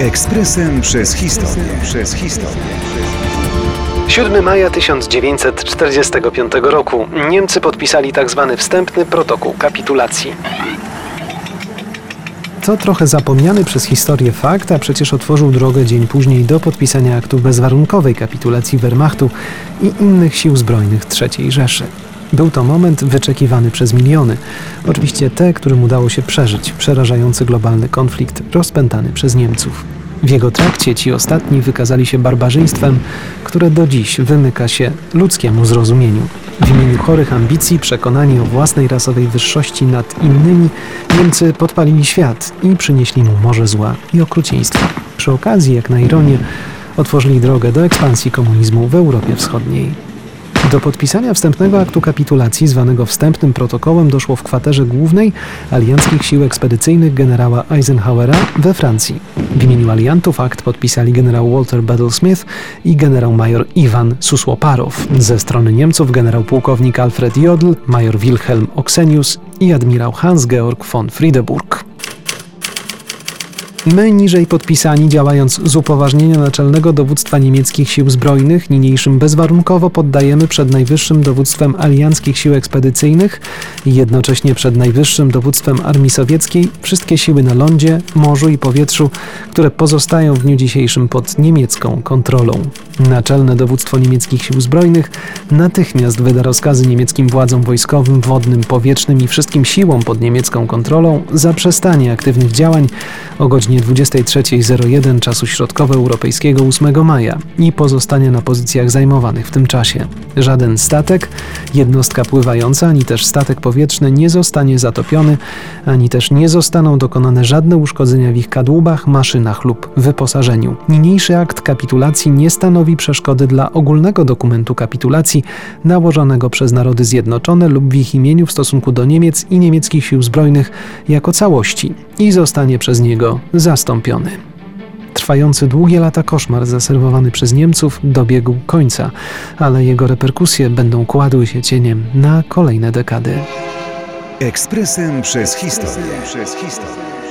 Ekspresem przez historię. Przez historię. 7 maja 1945 roku Niemcy podpisali tzw. wstępny protokół kapitulacji. To trochę zapomniany przez historię fakt, a przecież otworzył drogę dzień później do podpisania aktu bezwarunkowej kapitulacji Wehrmachtu i innych sił zbrojnych III Rzeszy. Był to moment wyczekiwany przez miliony. Oczywiście te, którym udało się przeżyć przerażający globalny konflikt rozpętany przez Niemców. W jego trakcie ci ostatni wykazali się barbarzyństwem, które do dziś wymyka się ludzkiemu zrozumieniu. W imieniu chorych ambicji, przekonani o własnej rasowej wyższości nad innymi, Niemcy podpalili świat i przynieśli mu morze zła i okrucieństwa. Przy okazji, jak na ironię, otworzyli drogę do ekspansji komunizmu w Europie Wschodniej. Do podpisania wstępnego aktu kapitulacji, zwanego wstępnym protokołem, doszło w kwaterze głównej alianckich sił ekspedycyjnych generała Eisenhowera we Francji. W imieniu aliantów akt podpisali generał Walter Battlesmith i generał-major Iwan Susłoparow. Ze strony Niemców generał pułkownik Alfred Jodl, major Wilhelm Oksenius i admirał Hans-Georg von Friedeburg. My, niżej podpisani, działając z upoważnienia naczelnego dowództwa niemieckich sił zbrojnych, niniejszym bezwarunkowo poddajemy przed najwyższym dowództwem alianckich sił ekspedycyjnych i jednocześnie przed najwyższym dowództwem armii sowieckiej wszystkie siły na lądzie, morzu i powietrzu, które pozostają w dniu dzisiejszym pod niemiecką kontrolą. Naczelne dowództwo niemieckich sił zbrojnych natychmiast wyda rozkazy niemieckim władzom wojskowym, wodnym, powietrznym i wszystkim siłom pod niemiecką kontrolą zaprzestanie aktywnych działań o godzinie godzinie 23.01 czasu środkowoeuropejskiego 8 maja i pozostanie na pozycjach zajmowanych w tym czasie. Żaden statek, jednostka pływająca, ani też statek powietrzny nie zostanie zatopiony, ani też nie zostaną dokonane żadne uszkodzenia w ich kadłubach, maszynach lub wyposażeniu. Niniejszy akt kapitulacji nie stanowi przeszkody dla ogólnego dokumentu kapitulacji nałożonego przez Narody Zjednoczone lub w ich imieniu w stosunku do Niemiec i niemieckich sił zbrojnych jako całości i zostanie przez niego zastąpiony. Trwający długie lata koszmar zaserwowany przez Niemców dobiegł końca, ale jego reperkusje będą kładły się cieniem na kolejne dekady. Ekspresem przez historię. Przez historię.